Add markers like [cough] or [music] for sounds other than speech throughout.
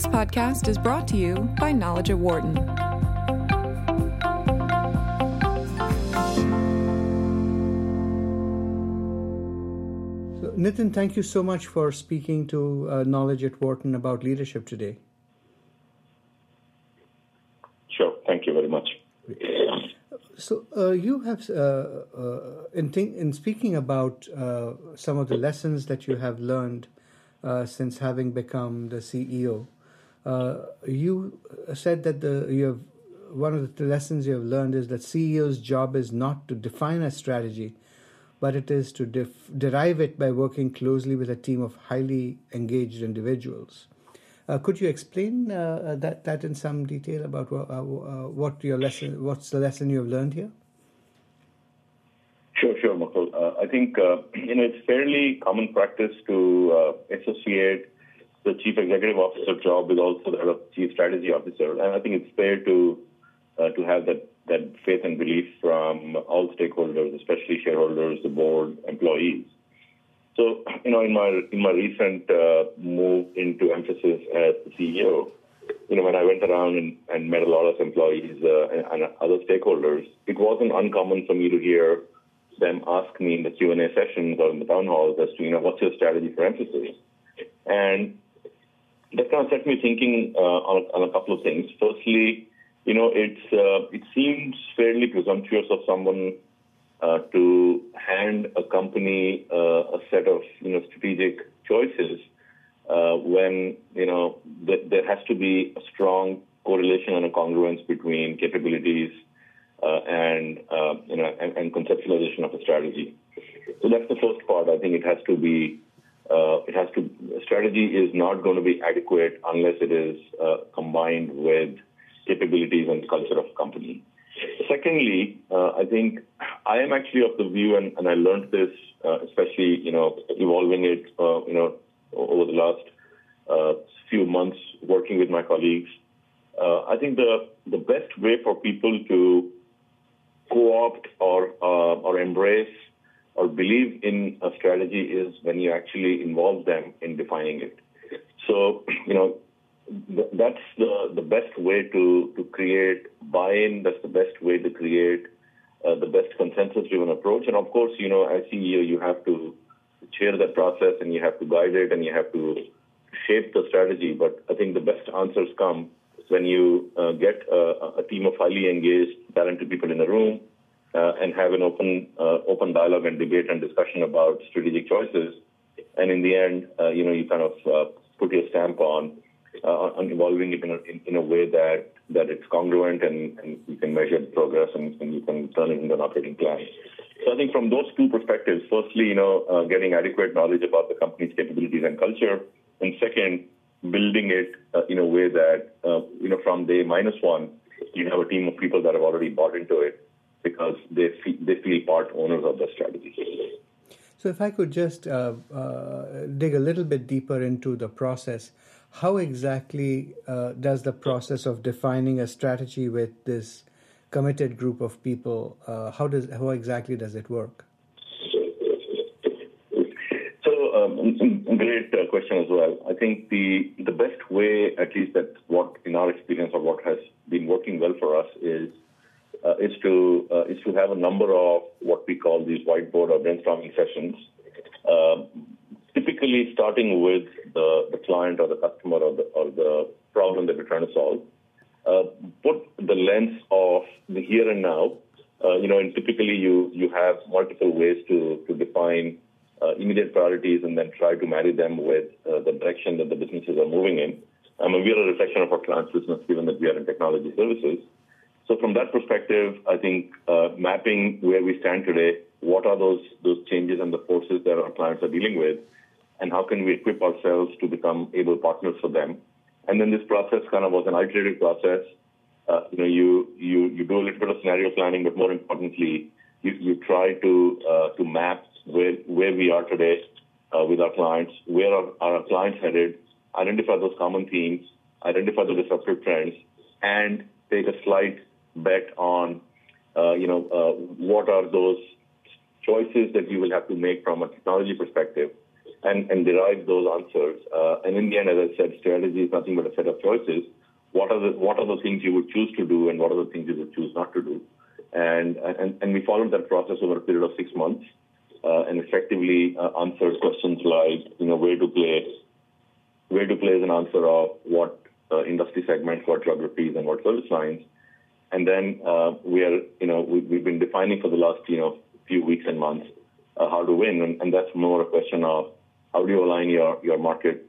This podcast is brought to you by Knowledge at Wharton. So, Nitin, thank you so much for speaking to uh, Knowledge at Wharton about leadership today. Sure. Thank you very much. So uh, you have, uh, uh, in, think, in speaking about uh, some of the lessons that you have learned uh, since having become the CEO, uh, you said that the you have one of the lessons you have learned is that CEO's job is not to define a strategy, but it is to def- derive it by working closely with a team of highly engaged individuals. Uh, could you explain uh, that that in some detail about what, uh, what your lesson, what's the lesson you have learned here? Sure, sure, Mukul. I think [clears throat] you know it's fairly common practice to associate the chief executive officer job is also that of chief strategy officer, and I think it's fair to to have that that faith and belief from all stakeholders, especially shareholders, the board, employees. So, you know, in my in my recent uh, move into Mphasis as the CEO, you know, when I went around and, and met a lot of employees uh, and, and, other stakeholders, it wasn't uncommon for me to hear them ask me in the Q and A sessions or in the town halls as to, you know, what's your strategy for Mphasis, And that kind of set me thinking uh, on, a, on a couple of things. Firstly, you know, it's uh, it seems fairly presumptuous of someone uh, to hand a company uh, a set of you know strategic choices uh, when you know th- there has to be a strong correlation and a congruence between capabilities uh, and you know and, and, conceptualization of a strategy. So that's the first part. I think it has to be uh, it has to strategy is not going to be adequate unless it is combined with capabilities and culture of company. Secondly, uh, I think I am actually of the view, and, and I learned this, uh, especially you know, evolving it, uh, you know, over the last uh, few months working with my colleagues. Uh, I think the the best way for people to co-opt or uh, or embrace or believe in a strategy is when you actually involve them in defining it. So, you know, that's the, the best way to, to create buy-in. That's the best way to create uh, the best consensus-driven approach. And of course, you know, as CEO, you have to chair that process and you have to guide it and you have to shape the strategy. But I think the best answers come when you uh, get a, a, team of highly engaged, talented people in the room uh, and have an open, uh, open dialogue and debate and discussion about strategic choices. And in the end, uh, you know, you kind of uh, put your stamp on on evolving it in a, in, in a way that, that it's congruent and, and you can measure progress and, and you can turn it into an operating plan. So I think from those two perspectives, firstly, you know, getting adequate knowledge about the company's capabilities and culture, and second, building it uh, in a way that, uh, you know, from day minus one, you have a team of people that have already bought into it because they feel, they feel part owners of the strategy. So if I could just uh, uh, dig a little bit deeper into the process, how exactly uh, does the process of defining a strategy with this committed group of people uh, how does how exactly does it work so um, great uh, question as well i think the the best way at least that what in our experience or what has been working well for us is uh, is to uh, is to have a number of what we call these whiteboard or brainstorming sessions um, typically starting with the, the client or the customer or the, or the problem that we're trying to solve. Uh, put the lens of the here and now. Uh, you know, and typically you, you have multiple ways to, to define uh, immediate priorities and then try to marry them with uh, the direction that the businesses are moving in. I mean, we are a reflection of our clients' business, given that we are in technology services. So from that perspective, I think uh, mapping where we stand today, what are those those changes and the forces that our clients are dealing with, and how can we equip ourselves to become able partners for them. And then this process kind of was an iterative process. Uh, you know, you, you, you do a little bit of scenario planning, but more importantly, you, you try to, uh, to map where, where we are today uh, with our clients, where are, are our clients headed, identify those common themes, identify the disruptive trends, and take a slight bet on, uh, you know, uh, what are those choices that you will have to make from a technology perspective and, and derive those answers. Uh, and in the end, as I said, strategy is nothing but a set of choices. What are the what are the things you would choose to do, and what are the things you would choose not to do? And and, and we followed that process over a period of six months, uh, and effectively uh, answered questions like, you know, where to play, where to play is an answer of what uh, industry segments, what geographies, and what service lines. And then uh, we are, you know, we, we've been defining for the last, you know, few weeks and months uh, how to win, and, and that's more a question of how do you align your, your market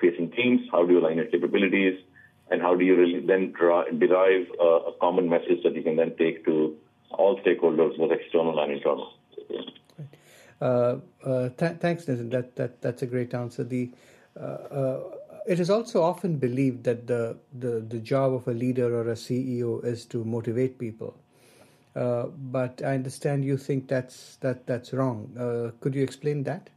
facing teams? How do you align your capabilities? And how do you really then draw, derive a, a common message that you can then take to all stakeholders, both external and internal? Uh, uh, th- thanks, Nitin. That, that, that's a great answer. The, uh, uh, it is also often believed that the, the, the job of a leader or a CEO is to motivate people. Uh, but I understand you think that's that that's wrong. Uh, could you explain that?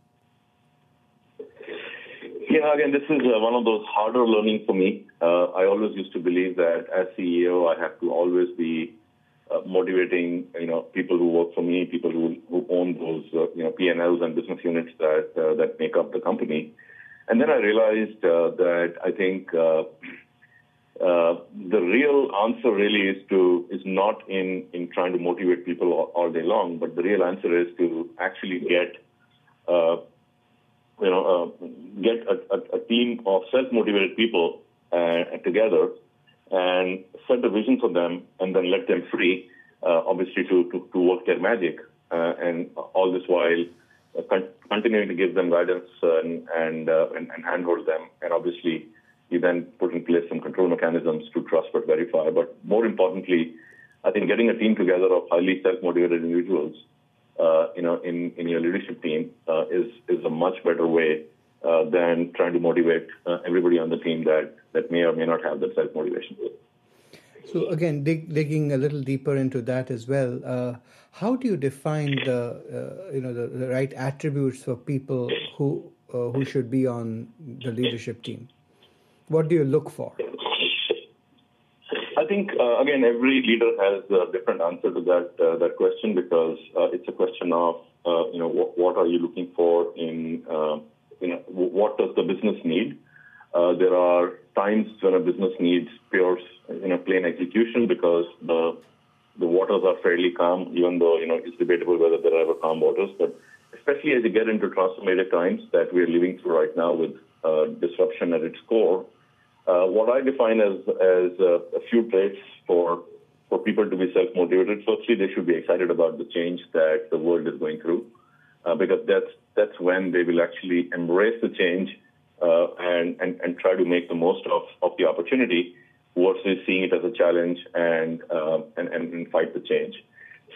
Yeah, again, this is uh, one of those harder learning for me. Uh, I always used to believe that as CEO, I have to always be uh, motivating, you know, people who work for me, people who, who own those, uh, you know, P&Ls and business units that that make up the company. And then I realized uh, that I think uh, uh, the real answer really is to is not in in trying to motivate people all, all day long, but the real answer is to actually get uh, you know, uh, get a, a, a, team of self-motivated people uh, together and set a vision for them and then let them free, obviously, to, to, to, work their magic. And all this while con- continuing to give them guidance and, and, uh, and, and handhold them. And obviously, you then put in place some control mechanisms to trust but verify. But more importantly, I think getting a team together of highly self-motivated individuals uh, you know, in, in your leadership team uh, is is a much better way uh, than trying to motivate uh, everybody on the team that that may or may not have that self motivation. So again, dig, digging a little deeper into that as well, uh, how do you define the you know the, the, right attributes for people who who should be on the leadership team? What do you look for? I think uh, again, every leader has a different answer to that uh, that question because uh, it's a question of uh, you know what, what, are you looking for in uh, you know what does the business need. Uh, there are times when a business needs pure you know plain execution because the the waters are fairly calm, even though you know it's debatable whether there are ever calm waters. But especially as you get into transformative times that we are living through right now with uh, disruption at its core. Uh, what I define as as uh, a few traits for for people to be self motivated. Firstly, they should be excited about the change that the world is going through, uh, because that's that's when they will actually embrace the change uh, and, and and try to make the most of of the opportunity versus seeing it as a challenge and uh, and, and fight the change.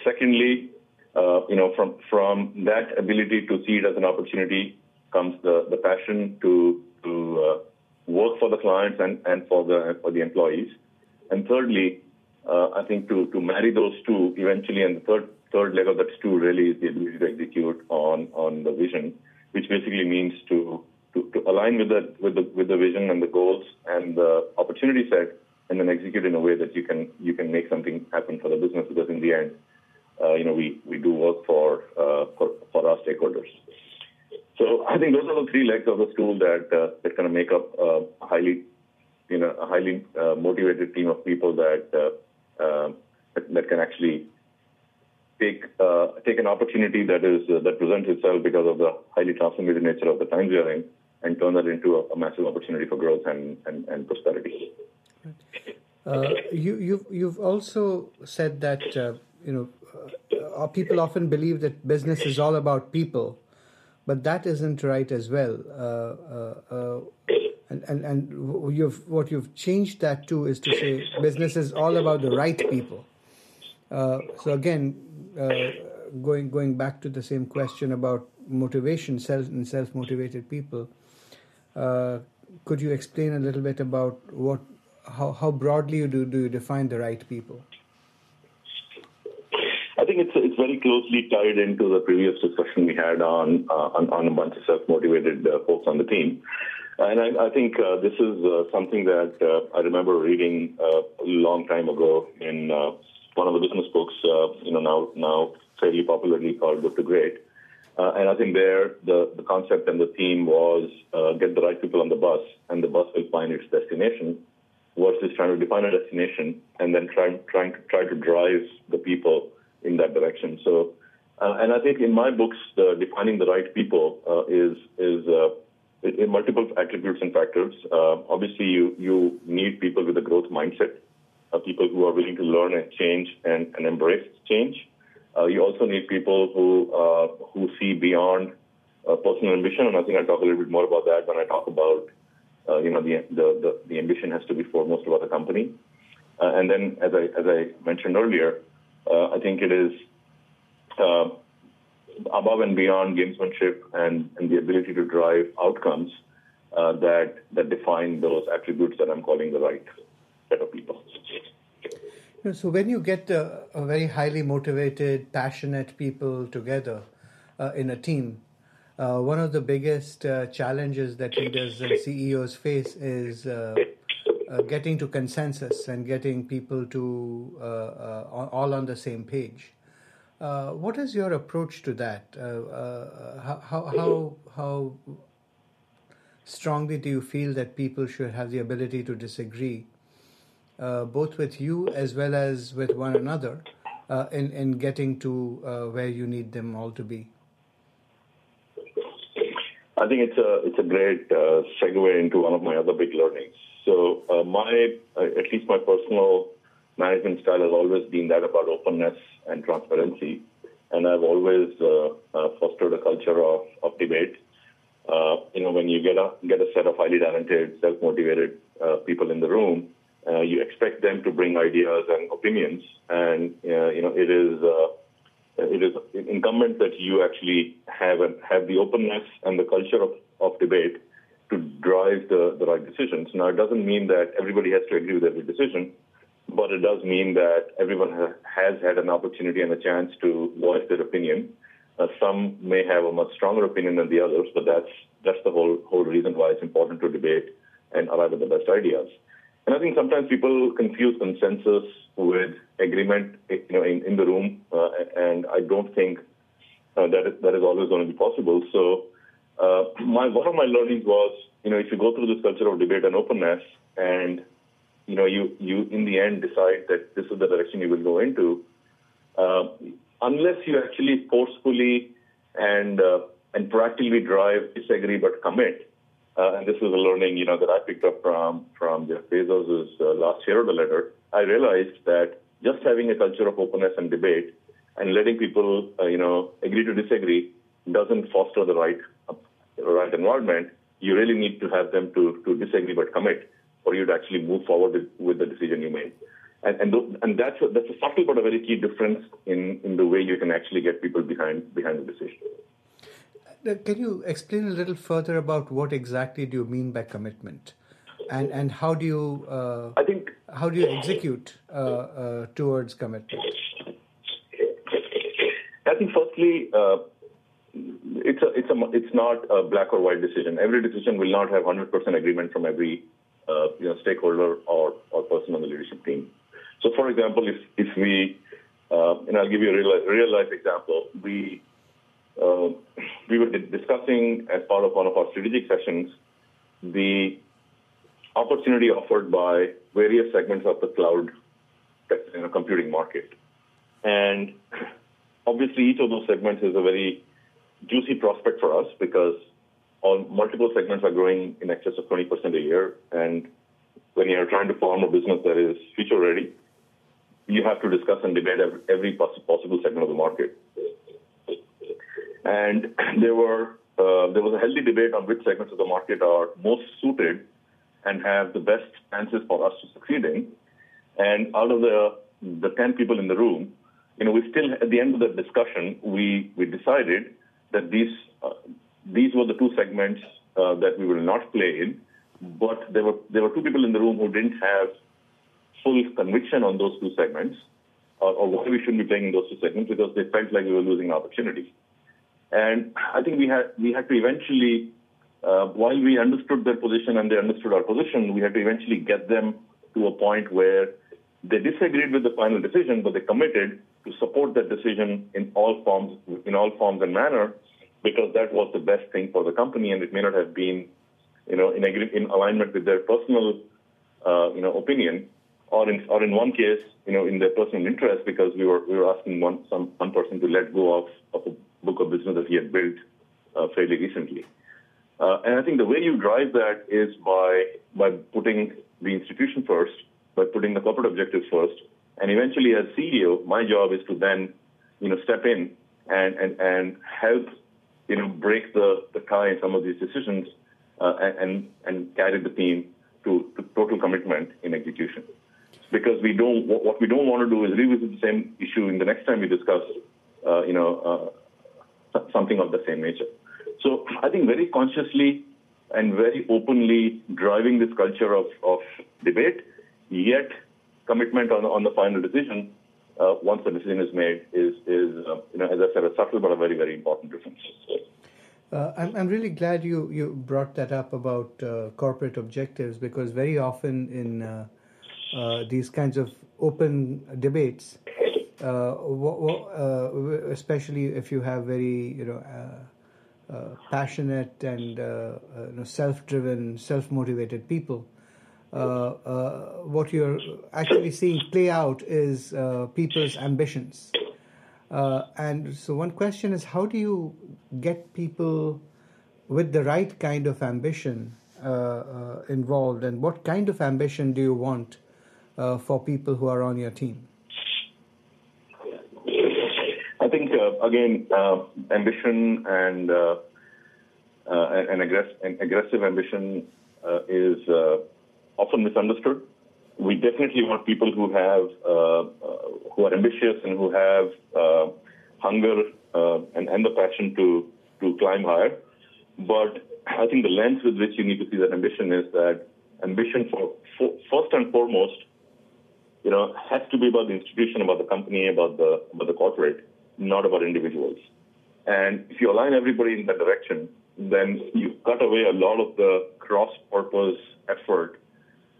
Secondly, uh, you know, from from that ability to see it as an opportunity comes the the passion to to work for the clients and, and for the for the employees. And thirdly, uh, I think to, to marry those two eventually, and the third third leg of that stool really is the ability to execute on on the vision, which basically means to to, align with the with the with the vision and the goals and the opportunity set, and then execute in a way that you can you can make something happen for the business. Because in the end, uh, you know, we we do work for uh, for for our stakeholders. So I think those are the three legs of the stool that uh, that kind of make up uh, a highly, you know, a highly uh, motivated team of people that uh, um, that, that, can actually take uh, take an opportunity that is uh, that presents itself because of the highly transformative nature of the times we are in, and turn that into a, a massive opportunity for growth and and, and prosperity. you you've you've also said that you know people often believe that business is all about people but that isn't right as well. Uh, uh, uh, and and, and you've, what you've changed that to is to say business is all about the right people. so again, going going back to the same question about motivation, self and self motivated people. Could you explain a little bit about what how, how broadly you do, do you define the right people? I think it's it's very closely tied into the previous discussion we had on uh, on, on, a bunch of self-motivated uh, folks on the team. And I, I think uh, this is uh, something that uh, I remember reading uh, a long time ago in one of the business books, you know, now now fairly popularly called Good to Great. Uh, and I think there, the, the concept and the theme was uh, get the right people on the bus, and the bus will find its destination, versus trying to define a destination and then trying trying to try to drive the people in that direction. So, uh, and I think in my books, defining the right people uh, is is uh, in multiple attributes and factors. Uh, obviously, you you need people with a growth mindset, people who are willing to learn and change and, and embrace change. Uh, you also need people who uh, who see beyond uh, personal ambition, and I think I'll talk a little bit more about that when I talk about you know the, the, the the ambition has to be foremost about the company. And then, as I as I mentioned earlier, I think it is above and beyond gamesmanship and, and the ability to drive outcomes uh, that that define those attributes that I'm calling the right set of people. So when you get a, a very highly motivated, passionate people together uh, in a team, uh, one of the biggest uh, challenges that leaders and CEOs face is uh, uh, getting to consensus and getting people to uh, all on the same page. what is your approach to that? how, how, how strongly do you feel that people should have the ability to disagree? Uh, both with you as well as with one another uh, in, in getting to uh, where you need them all to be? I think it's a it's a great uh, segue into one of my other big learnings. So uh, my uh, at least my personal management style has always been that about openness and transparency, and I've always fostered a culture of, of debate. you know, when you get a get a set of highly talented, self motivated people in the room, uh, you expect them to bring ideas and opinions, and uh, you know it is uh, it is incumbent that you actually have a, have the openness and the culture of, of debate to drive the, the right decisions. Now, it doesn't mean that everybody has to agree with every decision, but it does mean that everyone ha- has had an opportunity and a chance to voice their opinion. Uh, some may have a much stronger opinion than the others, but that's that's the whole whole reason why it's important to debate and arrive at the best ideas. And I think sometimes people confuse consensus with agreement, you know, in, in the room, uh, and I don't think uh, that is, that is always going to be possible. So, uh, my one of my learnings was, you know, if you go through this culture of debate and openness, and you know, you you in the end decide that this is the direction you will go into, uh, unless you actually forcefully and uh, and proactively drive disagree but commit, uh, and this is a learning, you know, that I picked up from from Jeff Bezos' uh, last shareholder letter. I realized that just having a culture of openness and debate and letting people, uh, you know, agree to disagree doesn't foster the right uh, right environment. You really need to have them to to disagree but commit for you to actually move forward with, with the decision you made. And and, th- and that's a, that's a subtle but a very key difference in in the way you can actually get people behind behind the decision. Uh, can you explain a little further about what exactly do you mean by commitment, and and how do you uh, I think how do you execute uh, uh, towards commitment? I think firstly, uh, it's a it's a it's not a black or white decision. Every decision will not have 100% agreement from every uh, you know stakeholder or or person on the leadership team. So, for example, if if we and I'll give you a real real life example, we uh, we were discussing as part of one of our strategic sessions the opportunity offered by various segments of the cloud you know, computing market. And obviously, each of those segments is a very juicy prospect for us because all multiple segments are growing in excess of 20% a year. And when you're trying to form a business that is future ready, you have to discuss and debate every, every possible segment of the market. And [clears throat] there were uh, there was a healthy debate on which segments of the market are most suited and have the best chances for us to succeed in. And out of the the 10 people in the room, you know, we still at the end of the discussion, we we decided that these uh, these were the two segments uh, that we will not play in. But there were there were two people in the room who didn't have full conviction on those two segments, or, or why we shouldn't be playing in those two segments because they felt like we were losing opportunity. And I think we had we had to eventually, uh, while we understood their position and they understood our position, we had to eventually get them to a point where they disagreed with the final decision, but they committed to support that decision in all forms, in all forms and manner, because that was the best thing for the company, and it may not have been, you know, in, in alignment with their personal, uh, you know, opinion, or in or in one case, you know, in their personal interest, because we were we were asking one some one person to let go of, of a book of business that he had built uh, fairly recently. Uh, and I think the way you drive that is by by putting the institution first, by putting the corporate objectives first, and eventually, as CEO, my job is to then, you know, step in and and and help, you know, break the the tie in some of these decisions, uh, and and carry the team to, to total commitment in execution because we don't what we don't want to do is revisit the same issue in the next time we discuss uh, you know uh, something of the same nature. So i think very consciously and very openly driving this culture of, of debate yet commitment on, on the final decision uh, once the decision is made is is uh, you know as i said a subtle but a very very important difference. Uh, I'm, I'm really glad you, you brought that up about uh, corporate objectives because very often in uh, these kinds of open debates, uh, uh, especially if you have very you know uh, passionate and you know, self-driven, self-motivated people. what you're actually seeing play out is people's ambitions. and so, one question is how do you get people with the right kind of ambition uh, uh, involved, and what kind of ambition do you want uh, for people who are on your team? I think uh, again, uh, ambition and uh, uh, an, aggress- an, aggressive ambition uh, is often misunderstood. We definitely want people who have who are ambitious and who have hunger and, and the passion to to climb higher. But I think the lens with which you need to see that ambition is that ambition for, for first and foremost you know, has to be about the institution, about the company, about the about the corporate, not about individuals. And if you align everybody in that direction, then you cut away a lot of the cross-purpose effort,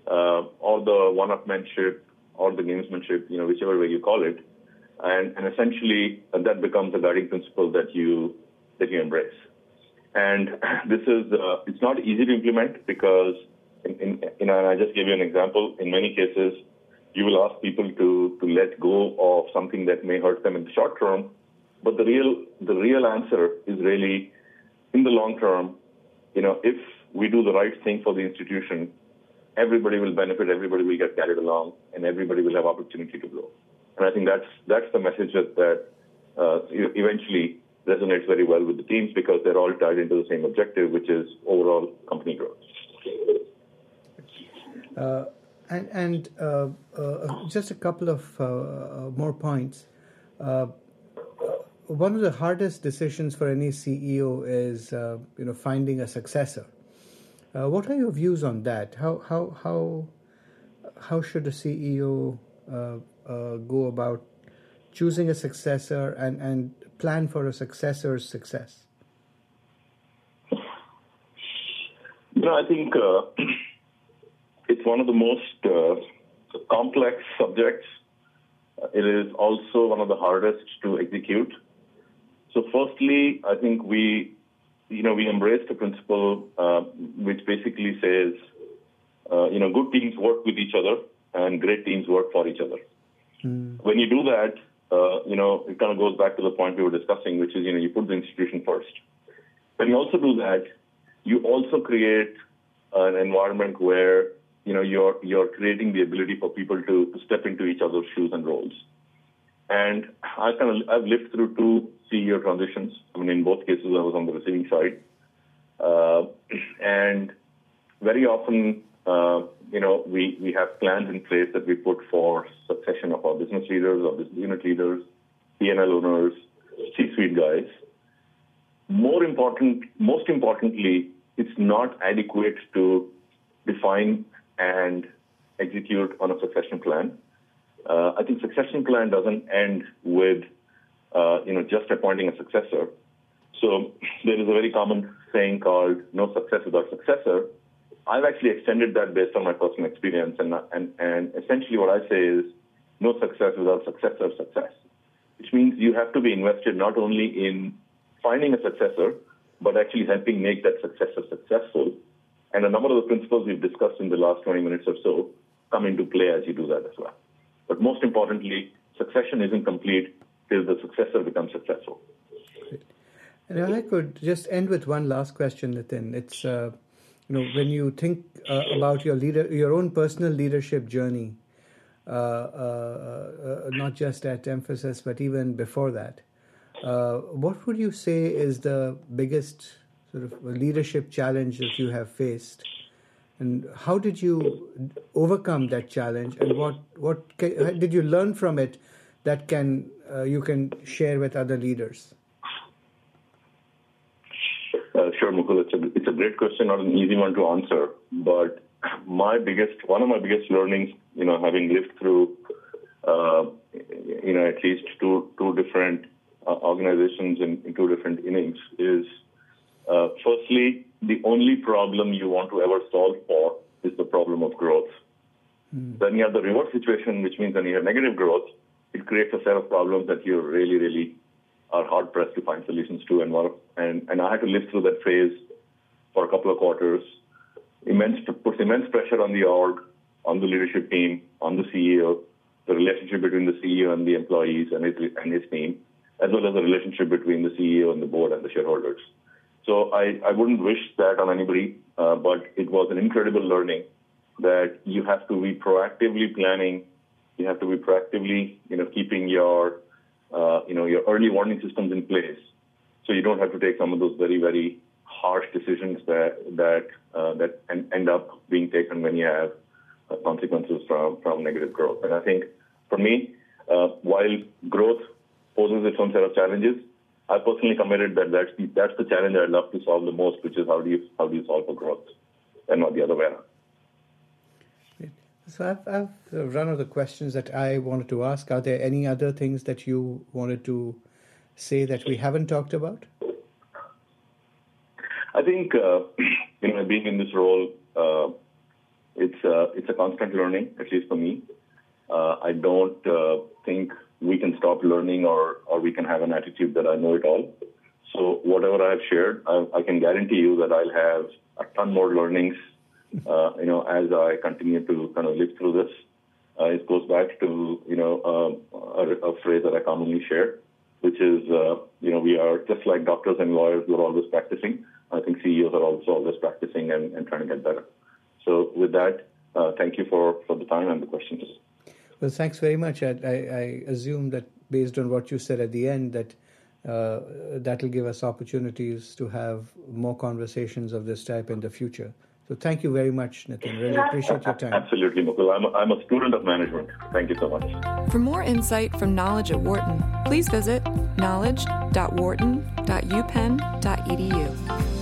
uh, or the one-upmanship, or the gamesmanship, you know, whichever way you call it, and, and essentially uh, that becomes a guiding principle that you that you embrace. And [clears throat] this is uh, it's not easy to implement because, in, in, you know, and I just gave you an example. In many cases, you will ask people to, to let go of something that may hurt them in the short term. But the real, the real answer is really in the long term, you know, if we do the right thing for the institution, everybody will benefit, everybody will get carried along, and everybody will have opportunity to grow. And I think that's, that's the message that, that uh, eventually resonates very well with the teams because they're all tied into the same objective, which is overall company growth. Uh, and, and uh, uh, just a couple of uh, uh more points. Uh, one of the hardest decisions for any CEO is, uh, you know, finding a successor. what are your views on that? How how how how should a CEO go about choosing a successor and, and plan for a successor's success? You know, I think one of the most uh, complex subjects. It is also one of the hardest to execute. So, firstly, I think we, you know, we embraced a principle uh, which basically says, uh, you know, good teams work with each other and great teams work for each other. Mm. When you do that, uh, you know, it kind of goes back to the point we were discussing, which is, you know, you put the institution first. When you also do that, you also create an environment where you know, you're you're creating the ability for people to, step into each other's shoes and roles. And I kind of I've lived through two CEO transitions. I mean, in both cases, I was on the receiving side, uh, and very often, uh, you know, we we have plans in place that we put for succession of our business leaders, our business unit leaders, P&L owners, C-suite guys. More important, most importantly, it's not adequate to define and execute on a succession plan. Uh, I think succession plan doesn't end with uh, you know just appointing a successor. So [laughs] there is a very common saying called "no success without successor." I've actually extended that based on my personal experience, and and and essentially what I say is no success without successor success, which means you have to be invested not only in finding a successor, but actually helping make that successor successful. And a number of the principles we've discussed in the last 20 minutes or so come into play as you do that as well. But most importantly, succession isn't complete till the successor becomes successful. And if I could just end with one last question, Nitin. It's uh, you know when you think uh, about your leader, your own personal leadership journey, uh, uh, uh not just at Mphasis but even before that. Uh, what would you say is the biggest sort of leadership challenge that you have faced, and how did you overcome that challenge, and what what can, did you learn from it that can you can share with other leaders? Uh, sure, Mukul. It's a, it's a great question, not an easy one to answer. But my biggest, one of my biggest learnings, you know, having lived through, uh, you know, at least two two different uh, organizations in, in, two different innings, is uh, firstly the only problem you want to ever solve for is the problem of growth. Mm. Then you have the reverse situation, which means when you have negative growth, it creates a set of problems that you really, really are hard pressed to find solutions to. And, and, and I had to live through that phase for a couple of quarters. Immense puts immense pressure on the org, on the leadership team, on the CEO, the relationship between the CEO and the employees and his and his team, as well as the relationship between the CEO and the board and the shareholders. So I, I wouldn't wish that on anybody, uh, but it was an incredible learning that you have to be proactively planning, you have to be proactively, you know, keeping your uh, you know, your early warning systems in place, so you don't have to take some of those very, very harsh decisions that that uh, that end up being taken when you have uh, consequences from from negative growth. And I think for me, uh, while growth poses its own set of challenges, I personally committed that that's the, that's the challenge I'd love to solve the most, which is how do you how do you solve for growth, and not the other way around. So I've, I've run out of the questions that I wanted to ask. Are there any other things that you wanted to say that we haven't talked about? I think uh, [clears throat] you know, being in this role, uh, it's uh, it's a constant learning, at least for me. Uh, I don't uh, think we can stop learning or or we can have an attitude that I know it all. So whatever I have shared, I, I can guarantee you that I'll have a ton more learnings uh, you know, as I continue to kind of live through this. Uh, it goes back to, you know, uh, a, a, phrase that I commonly share, which is, uh, you know, we are just like doctors and lawyers, we're always practicing. I think CEOs are also always practicing and, and trying to get better. So with that, uh, thank you for, for the time and the questions. Well, thanks very much. I, I, I assume that based on what you said at the end, that uh, that will give us opportunities to have more conversations of this type in the future. So thank you very much, Nitin. Really appreciate your time. Absolutely, Mukul. I'm a, I'm a student of management. Thank you so much. For more insight from Knowledge at Wharton, please visit knowledge.wharton.upenn.edu.